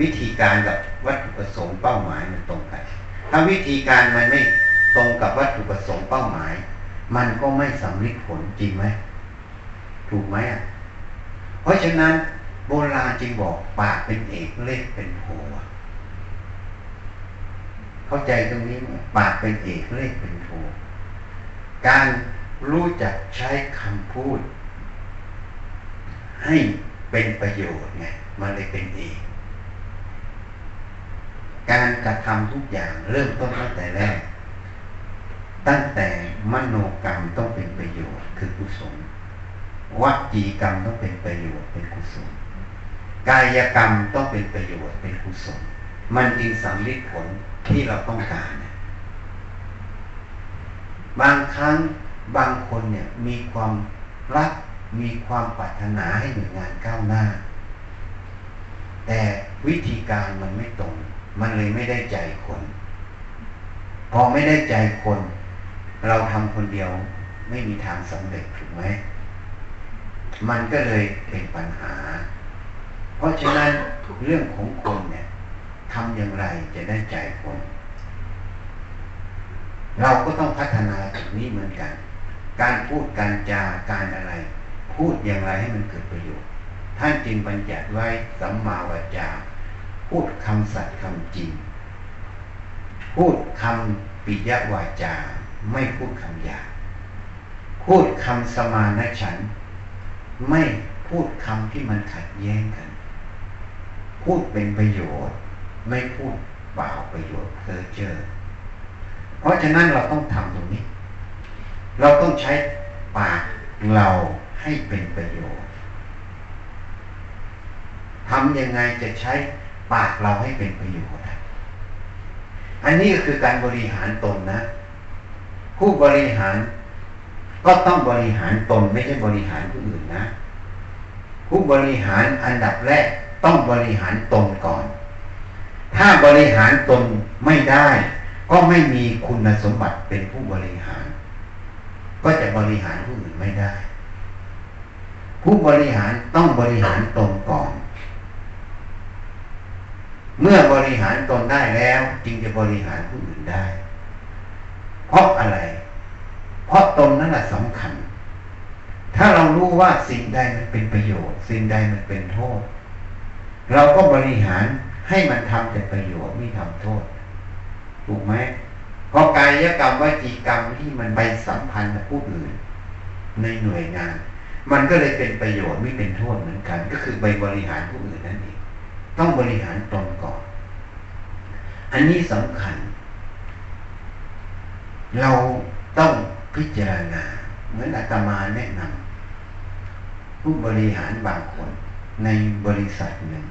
วิธีการกับวัตถุประสงค์เป้าหมายมันตรงกัน ถ้าวิธีการมันไม่ตรงกับวัตถุประสงค์เป้าหมาย มันก็ไม่สำเร็จผลจริงไหมถูกไหมอะเพราะฉะนั้นโบราณจึงบอกปากเป็นเอกเลขเป็นโหเข้าใจตรงนี้ไหมปากเป็นเอกเลขเป็นโทการรู้จักใช้คำพูด ให้เป็นประโยชน์ไงมันเลยเป็นเอก การกระทำทุกอย่างเริ่มต้นตั้งแต่แรก ตั้งแต่มโนกรรมต้องเป็นประโยชน์คือกุศลวัจีกรรมต้องเป็นประโยชน์เป็นกุศลกายกรรมต้องเป็นประโยชน์เป็นกุศลมันจึงสำลิดผลที่เราต้องการ บางครั้งบางคนเนี่ยมีความรักมีความปรารถนาให้หน่วยงานก้าวหน้า แต่วิธีการมันไม่ตรง มันเลยไม่ได้ใจคน พอไม่ได้ใจคน เราทำคนเดียวไม่มีทางสำเร็จถูกไหมมันก็เลยเป็นปัญหา เพราะฉะนั้นเรื่องของคนเนี่ยทำอย่างไรจะได้ใจคน เราก็ต้องพัฒนาจุดนี้เหมือนกัน การพูดการจาการอะไร พูดอย่างไรให้มันเกิดประโยชน์ ท่านจึงบัญญัติไว้สัมมาวจา พูดคำสัตย์คำจริง พูดคำปิยวาจา ไม่พูดคำหยาพูดคำสมานฉัน ไม่พูดคำที่มันขัดแย้งกัน พูดเป็นประโยชน์ ไม่พูดเปล่าประโยชน์เพอเจอเพราะฉะนั้นเราต้องทำตรงนี้ เราต้องใช้ปากเราให้เป็นประโยชน์ทำยังไงจะใช้ ปากเราให้เป็นประโยชน์อันนี้ก็คือการบริหารตนนะ ผู้บริหารก็ต้องบริหารตนไม่ใช่บริหารผู้อื่นนะ ผู้บริหารอันดับแรกต้องบริหารตนก่อน ถ้าบริหารตนไม่ได้ ก็ไม่มีคุณสมบัติเป็นผู้บริหาร ก็จะบริหารผู้อื่นไม่ได้ ผู้บริหารต้องบริหารตนก่อน เมื่อบริหารตนได้แล้ว จึงจะบริหารผู้อื่นได้ เพราะอะไร เพราะตนนั่นแหละสำคัญ ถ้าเรารู้ว่าสิ่งใดมันเป็นประโยชน์ สิ่งใดมันเป็นโทษ เราก็บริหารให้มันทำแต่ประโยชน์ไม่ทำโทษ ถูกไหมเพราะกายกรรมวจีกรรมที่มันไปสัมพันธ์กับผู้อื่น ในหน่วยงาน มันก็เลยเป็นประโยชน์ไม่เป็นโทษเหมือนกัน ก็คือไปบริหารผู้อื่นนั่นเอง ต้องบริหารตนก่อน อันนี้สำคัญ เราต้องพิจารณา เหมือนอาตมาแนะนำผู้บริหารบางคนในบริษัทหนึ่ง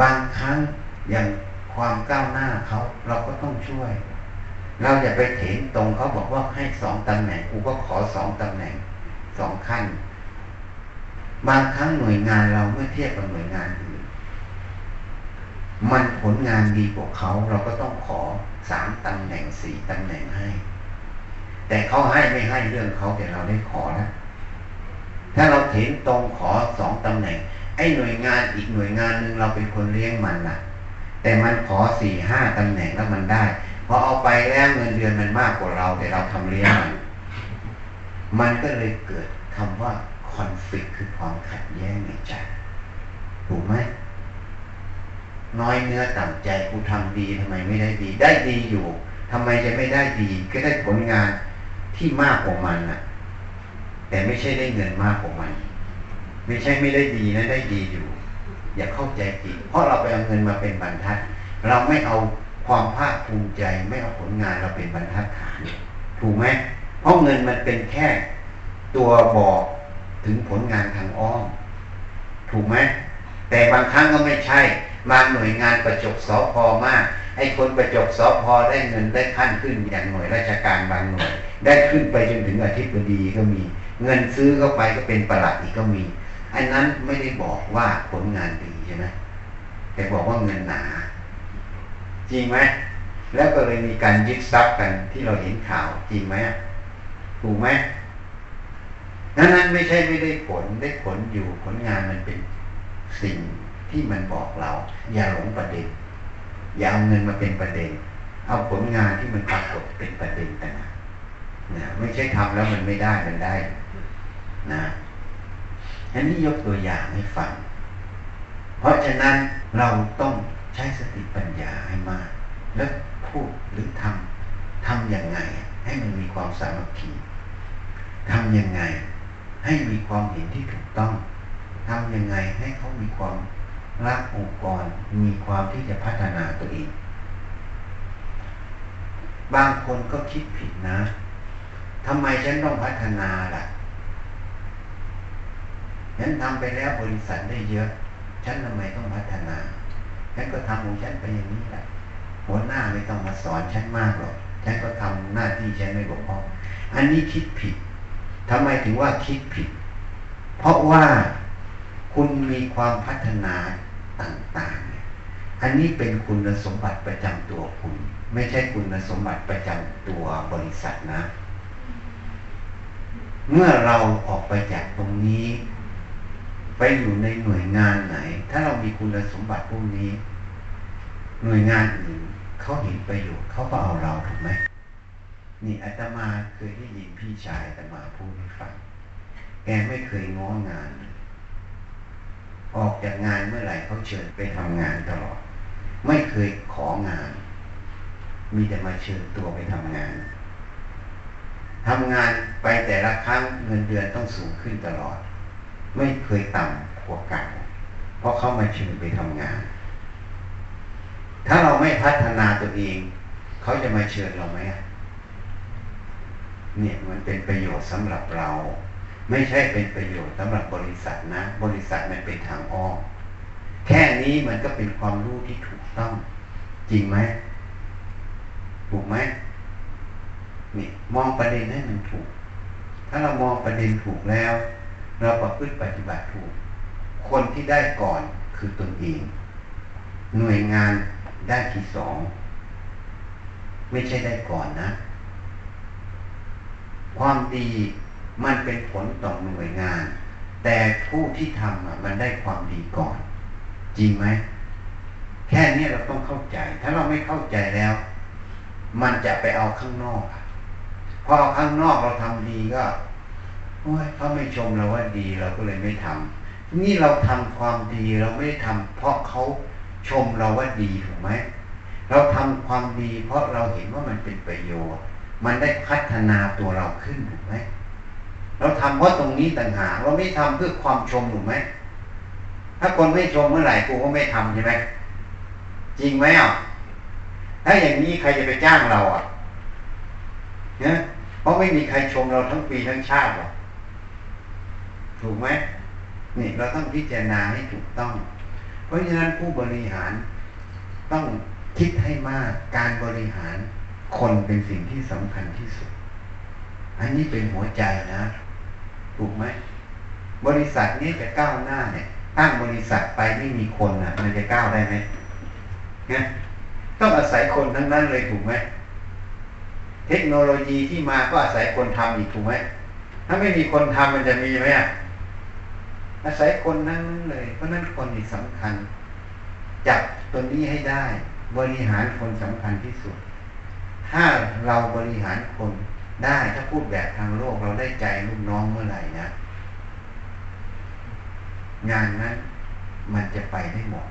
บางครั้งอย่างความก้าวหน้าเขาเราก็ต้องช่วย เราอย่าไปเถนตรงเขาบอกว่าให้สองตำแหน่งกูก็ขอสองตำแหน่งสองขั้น บางครั้งหน่วยงานเราเมื่อเทียบกับหน่วยงานอื่น มันผลงานดีกว่าเขาเราก็ต้องขอสามตำแหน่งสี่ตำแหน่งให้ แต่เขาให้ไม่ให้เรื่องเขาแต่เราได้ขอแล้วถ้าเราเถนตรงขอสองตำแหน่ง ไอ้หน่วยงานอีกหน่วยงานหนึ่งเราเป็นคนเลี้ยงมันล่ะ แต่มันขอสี่ห้าตำแหน่งแล้วมันได้พอเอาไปแล้วเงินเดือนมันมากกว่าเรา แต่เราทำเลี้ยงมันมันก็เลยเกิดคำว่าคอนฟ lict คือความขัดแย้งในใจถูกไหม น้อยเนื้อต่ำใจกูทำดีทำไมไม่ได้ดี ได้ดีอยู่ทำไมจะไม่ได้ดี ก็ได้ผลงานที่มากกว่ามันน่ะ แต่ไม่ใช่ได้เงินมากกว่ามัน ไม่ใช่ไม่ได้ดีนะได้ดีอยู่ อย่าเข้าใจผิดเพราะเราไปเอาเงินมาเป็นบรรทัด เราไม่เอาความภาคภูมิใจไม่เอาผลงานเราเป็นบรรทัดฐานถูกไหมเพราะเงินมันเป็นแค่ตัวบอกถึงผลงานทางอ้อมถูกไหมแต่บางครั้งก็ไม่ใช่ บางหน่วยงานประจบสอพอมาก ไอ้คนประจบสอพอได้เงินได้ขั้นขึ้นอย่างหน่วยราชการบางหน่วย ได้ขึ้นไปจนถึงอาทิตย์ดีก็มี เงินซื้อเข้าไปก็เป็นประหลัดอีกก็มี อันนั้นไม่ได้บอกว่าผลงานดีใช่ไหมแต่บอกว่าเงินหนา จริงไหมแล้วก็เลยมีการยึดทรัพย์กันที่เราเห็นข่าวจริงไหมถูกไหมนั้นนั้นไม่ใช่ไม่ได้ผลได้ผลอยู่ผลงานมันเป็นสิ่ง ที่มันบอกเรา อย่าหลงประเด็น อย่าเอาเงินมาเป็นประเด็น เอาผลงานที่มันปรากฏเป็นประเด็นแต่นะไม่ใช่ทำแล้วมันไม่ได้มันได้ นะอันนี้ยกตัวอย่างให้ฟัง เพราะฉะนั้นเราต้องใช้สติปัญญาให้มาก แล้วพูดหรือทำทำยังไง ให้มันมีความสามัคคีทำยังไง ให้มีความเห็นที่ถูกต้องทำยังไงให้เขามีความ รักองค์กรมีความที่จะพัฒนาตัวเอง บางคนก็คิดผิดนะทำไมฉันต้องพัฒนาล่ะฉันทำไปแล้วบริษัทได้เยอะ ฉันทำไมต้องพัฒนา ฉันก็ทำของฉันไปอย่างนี้แหละหัวหน้าไม่ต้องมาสอนฉันมากหรอก ฉันก็ทำหน้าที่ฉันไม่บกพร่อง อันนี้คิดผิดทำไมถึงว่าคิดผิด เพราะว่าคุณมีความพัฒนา ต่างๆอันนี้เป็นคุณสมบัติประจำตัวคุณ ไม่ใช่คุณสมบัติประจำตัวบริษัทนะ เมื่อเราออกไปจากตรงนี้ ไปอยู่ในหน่วยงานไหน ถ้าเรามีคุณสมบัติพวกนี้ หน่วยงานอื่นเขาเห็นประโยชน์เขาก็เอาเราถูกไหมนี่อาตมาเคยได้ยินพี่ชายอาตมาพูดให้ฟัง แกไม่เคยง้องาน ออกจากงานเมื่อไหร่เขาเชิญไปทำงานตลอด ไม่เคยของาน มีแต่มาเชิญตัวไปทำงานทำงานไปแต่ละครั้งเงินเดือนต้องสูงขึ้นตลอด ไม่เคยต่ำกว่าเก่าเพราะเขามาเชิมไปทำงาน ถ้าเราไม่พัฒนาตัวเอง เขาจะมาเชิญเราไหมเนี่ยมันเป็นประโยชน์สำหรับเรา ไม่ใช่เป็นประโยชน์สำหรับบริษัทนะ บริษัทมันเป็นทางอ้อมแค่นี้มันก็เป็นความรู้ที่ถูกต้อง จริงไหมถูกไหมนี่มองประเด็นให้มันถูก ถ้าเรามองประเด็นถูกแล้ว เราประพฤติปฏิบัติถูก คนที่ได้ก่อนคือตนเอง หน่วยงานได้ที่สอง ไม่ใช่ได้ก่อนนะ ความดี มันเป็นผลต่อหน่วยงาน แต่ผู้ที่ทำอะมันได้ความดีก่อน จริงไหม แค่นี้เราต้องเข้าใจ ถ้าเราไม่เข้าใจแล้ว มันจะไปเอาข้างนอกพอเอาข้างนอกเราทำดีก็โอ้ยเขาไม่ชมเราว่าดีเราก็เลยไม่ทำนี่เราทำความดีเราไม่ได้ทำเพราะเขาชมเราว่าดีถูกไหมเราทำความดี เพราะเราเห็นว่ามันเป็นประโยชน์ มันได้พัฒนาตัวเราขึ้นถูกไหม เราทำเพราะตรงนี้ต่างหากเราไม่ทำเพื่อความชมถูกไหมถ้าคนไม่ชมเมื่อไหร่กูก็ไม่ทำใช่ไหมจริงไหมอะถ้าอย่างนี้ใครจะไปจ้างเราอะเนี่ยเพราะไม่มีใครชมเราทั้งปีทั้งชาติหรอกถูกไหมนี่เราต้องพิจารณาให้ถูกต้อง เพราะฉะนั้นผู้บริหารต้องคิดให้มากการบริหารคนเป็นสิ่งที่สำคัญที่สุด อันนี้เป็นหัวใจนะ ถูกไหมบริษัทนี้จะก้าวหน้าเนี่ยตั้งบริษัทไปไม่มีคนอะ มันจะก้าวได้ไหมเนี่ยต้องอาศัยคนทั้งนั้นเลยถูกไหมเทคโนโลยีที่มาก็อาศัยคนทำอีกถูกไหมถ้าไม่มีคนทำมันจะมีไหมอะอาศัยคนนั้นเลย เพราะนั้นคนนี่สำคัญ จับตัวนี้ให้ได้ บริหารคนสำคัญที่สุด ถ้าเราบริหารคน ได้ถ้าพูดแบบทางโลกเราได้ใจลูกน้องเมื่อไหร่นะ งานนั้นมันจะไปได้หมด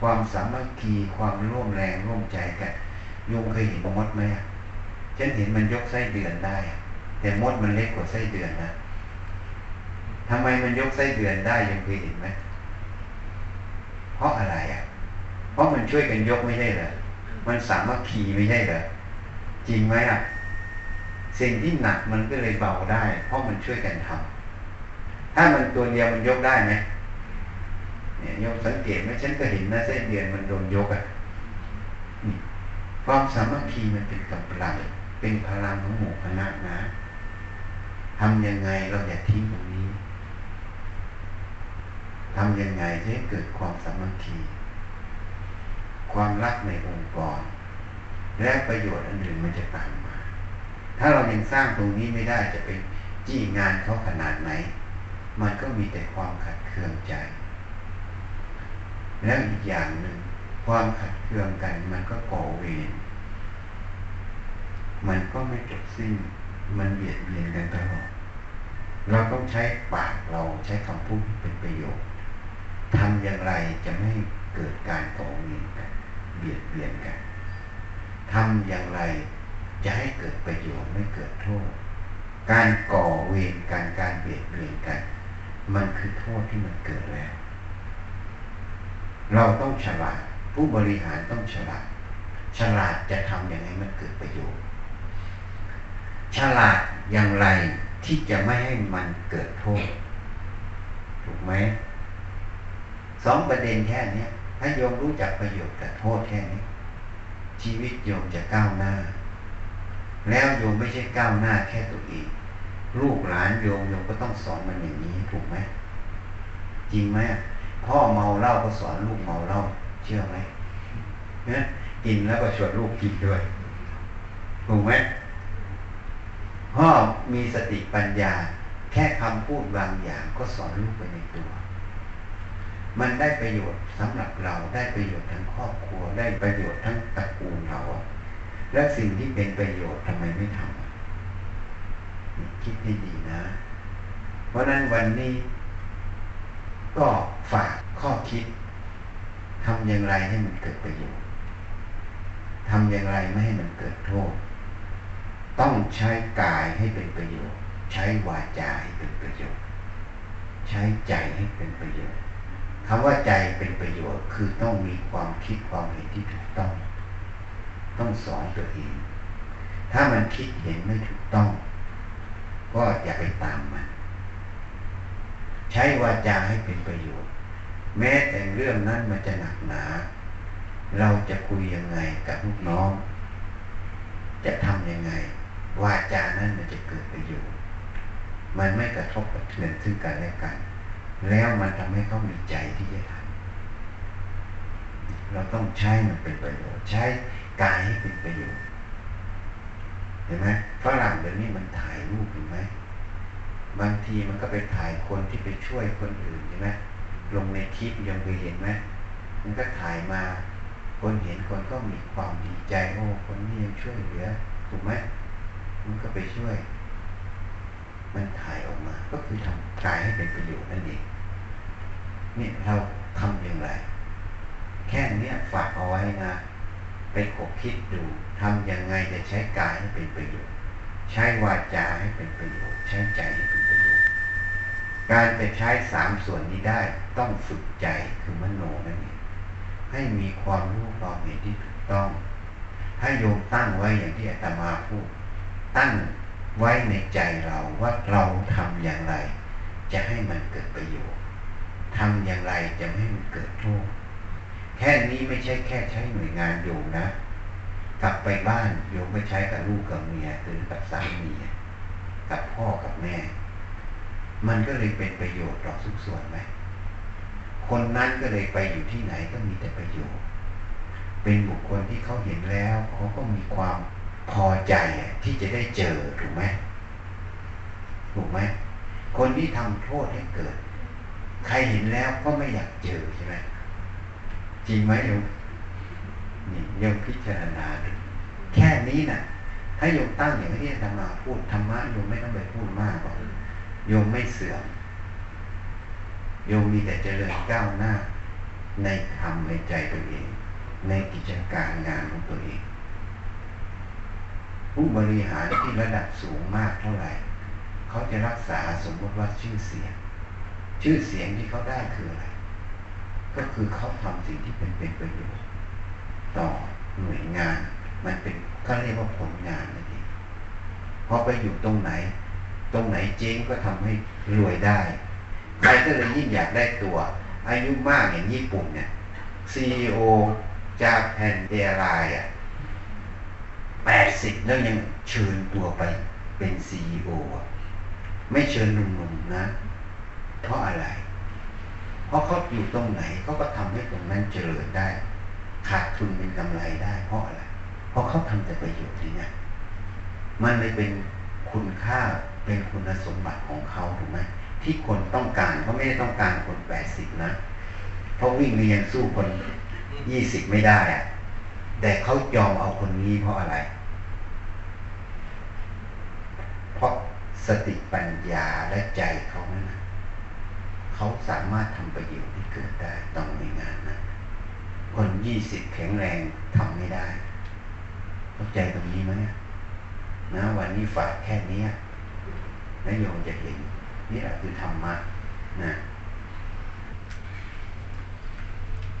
ความสามัคคีความร่วมแรงร่วมใจกันโยมเคยเห็นมดไหมฉันเห็นมันยกไส้เดือนได้ แต่มดมันเล็กกว่าไส้เดือนนะทำไมมันยกไส้เดือนได้ยังเคยเห็นไหมเพราะอะไรอะ เพราะมันช่วยกันยกไม่ใช่เหรอมันสามัคคีไม่ใช่เหรอจริงไหมอะ สิ่งที่หนักมันก็เลยเบาได้ เพราะมันช่วยกันทำถ้ามันตัวเดียวมันยกได้ไหมเนี่ยโยมสังเกตไหมฉันก็เห็นนะเส้นเดือนมันโดนยกอะ่ะความสามัคคีมันเป็นกำลังเป็นพลังของหมู่คณะนะทำยังไงเราอย่าทิ้งตรงนี้ทำยังไงจะให้เกิดความสามัคคี ความรักในองค์กร และประโยชน์อันอื่นมันจะตาม ถ้าเรายังสร้างตรงนี้ไม่ได้จะไปจี้งานเขาขนาดไหน มันก็มีแต่ความขัดเคืองใจ แล้วอีกอย่างหนึ่งความขัดเคืองกันมันก็ก่อเวรมันก็ไม่จบสิ้น มันเบียดเบียนกันตลอด เราต้องใช้ปากเราใช้คำพูดเป็นประโยชน์ทำอย่างไรจะไม่เกิดการก่อเวรกัน เบียดเบียนกันทำอย่างไร จะให้เกิดประโยชน์ไม่เกิดโทษ การก่อเวรการการเบียดเบียนกัน มันคือโทษที่มันเกิดแล้ว เราต้องฉลาด ผู้บริหารต้องฉลาด ฉลาดจะทำอย่างไรมันเกิดประโยชน์ ฉลาดอย่างไรที่จะไม่ให้มันเกิดโทษ ถูกไหมสองประเด็นแค่นี้ถ้าโยมรู้จักประโยชน์กับโทษแค่นี้ ชีวิตโยมจะก้าวหน้า แล้วโยมไม่ใช่ก้าวหน้าแค่ตัวเองลูกหลานโยมโยมก็ต้องสอนมันอย่างนี้ถูกไหมจริงไหมพ่อเมาเหล้าก็สอนลูกเมาเหล้าเชื่อไหมเนี่ยกินแล้วก็ชวนลูกกินด้วยถูกไหมพ่อมีสติปัญญา แค่คำพูดบางอย่างก็สอนลูกไปในตัว มันได้ประโยชน์สำหรับเราได้ประโยชน์ทั้งครอบครัวได้ประโยชน์ทั้งตระกูลเรา และสิ่งที่เป็นประโยชน์ทำไมไม่ทำคิดให้ดีนะ เพราะนั้นวันนี้ก็ฝากข้อคิดทำอย่างไรให้มันเกิดประโยชน์ทำอย่างไรไม่ให้มันเกิดโทษ ต้องใช้กายให้เป็นประโยชน์ ใช้วาจาให้เป็นประโยชน์ ใช้ใจให้เป็นประโยชน์คำว่าใจเป็นประโยชน์คือต้องมีความคิดความเห็นที่ถูกต้อง ต้องสอนตัวเอง ถ้ามันคิดเห็นไม่ถูกต้อง ก็อย่าไปตามมัน ใช้วาจาให้เป็นประโยชน์ แม้แต่เรื่องนั้นมันจะหนักหนา เราจะคุยยังไงกับลูกน้อง จะทำยังไง วาจานั้นมันจะเกิดประโยชน์ มันไม่กระทบกระเทือนซึ่งกันและกัน แล้วมันทำให้เขามีใจที่จะทำเราต้องใช้มันเป็นประโยชน์ใช้ กายให้เป็นประโยชน์ เห็นไหมฝรั่งเดี๋ยวนี้มันถ่ายรูปเห็นไหมบางทีมันก็ไปถ่ายคนที่ไปช่วยคนอื่นใช่ไหมลงในคลิปยังไปเห็นไหมมันก็ถ่ายมา คนเห็นคนก็มีความดีใจโอ้คนนี้ยังช่วยเหลือถูกไหมมันก็ไปช่วย มันถ่ายออกมา ก็คือทำกายให้เป็นประโยชน์นั่นเองนี่เราทำอย่างไร แค่นี้ฝากเอาไว้นะ ไปขบคิดดูทำยังไงจะใช้กายให้เป็นประโยชน์ ใช้วาจาให้เป็นประโยชน์ ใช้ใจให้เป็นประโยชน์ การจะใช้สามส่วนนี้ได้ต้องฝึกใจคือมโนนั่นเองให้มีความรู้ความเห็นที่ถูกต้อง ให้โยมตั้งไว้อย่างที่อาตมาพูด ตั้งไว้ในใจเราว่าเราทำอย่างไร จะให้มันเกิดประโยชน์ทำอย่างไรจะไม่ให้มันเกิดโทษ แค่นี้ไม่ใช่แค่ใช้หน่วยงานโยมนะ กลับไปบ้านโยมไม่ใช้กับลูกกับเมียหรือกับสามีกับพ่อกับแม่ มันก็เลยเป็นประโยชน์ต่อทุกส่วนไหมคนนั้นก็เลยไปอยู่ที่ไหนก็มีแต่ประโยชน์ เป็นบุคคลที่เขาเห็นแล้วเขาก็มีความพอใจที่จะได้เจอถูกไหมถูกไหมคนที่ทำโทษให้เกิด ใครเห็นแล้วก็ไม่อยากเจอใช่ไหม จริงไหมโยมนี่โยมพิจารณาดูแค่นี้นะ่ะ ถ้าโยมตั้งอย่างที่ธรรมาพูดธรรมะโยมไม่ต้องไปพูดมากหรอกโยมไม่เสื่อมโยมมีแต่เจริญก้าวหน้า ในธรรมในใจตัวเอง ในกิจการงานของตัวเอง ผู้บริหารที่ระดับสูงมากเท่าไหร่ เขาจะรักษาสมมติว่าชื่อเสียง ชื่อเสียงที่เขาได้คืออะไร ก็คือเขาทำสิ่งที่เป็นประโยชน์ต่อหน่วยงาน มันเป็นเขาเรียกว่าผลงานนั่นเองพอไปอยู่ตรงไหน ตรงไหนเจ๊งก็ทำให้รวยได้ ใครก็เลยยิ่งอยากได้ตัว อายุมากอย่างญี่ปุ่นเนี่ยซีโอจากแผ่นเดรายอะแปดสิบแล้วยังเชิญตัวไปเป็นซีโอไม่เชิญหนุ่มๆนะ เพราะอะไร เพราะเขาอยู่ตรงไหนเขาก็ทำให้ตรงนั้นเจริญได้ ขาดทุนเป็นกำไรได้เพราะอะไร เพราะเขาทำแต่ประโยชน์นี่นะมันเลยเป็นคุณค่าเป็นคุณสมบัติของเขาถูกไหมที่คนต้องการเขาไม่ได้ต้องการคนแปดสิบนะเพราะวิ่งเรียนสู้คนยี่สิบไม่ได้อะแต่เขายอมเอาคนนี้เพราะอะไร เพราะสติปัญญาและใจเขานะ เขาสามารถทำประโยชน์ที่เกิดได้ต้องมีงานนะคนยี่สิบแข็งแรงทำไม่ได้ เข้าใจตรงนี้ไหมนะวันนี้ฝากแค่นี้นะโยมจะเห็นนี่แหละคือธรรมะนะ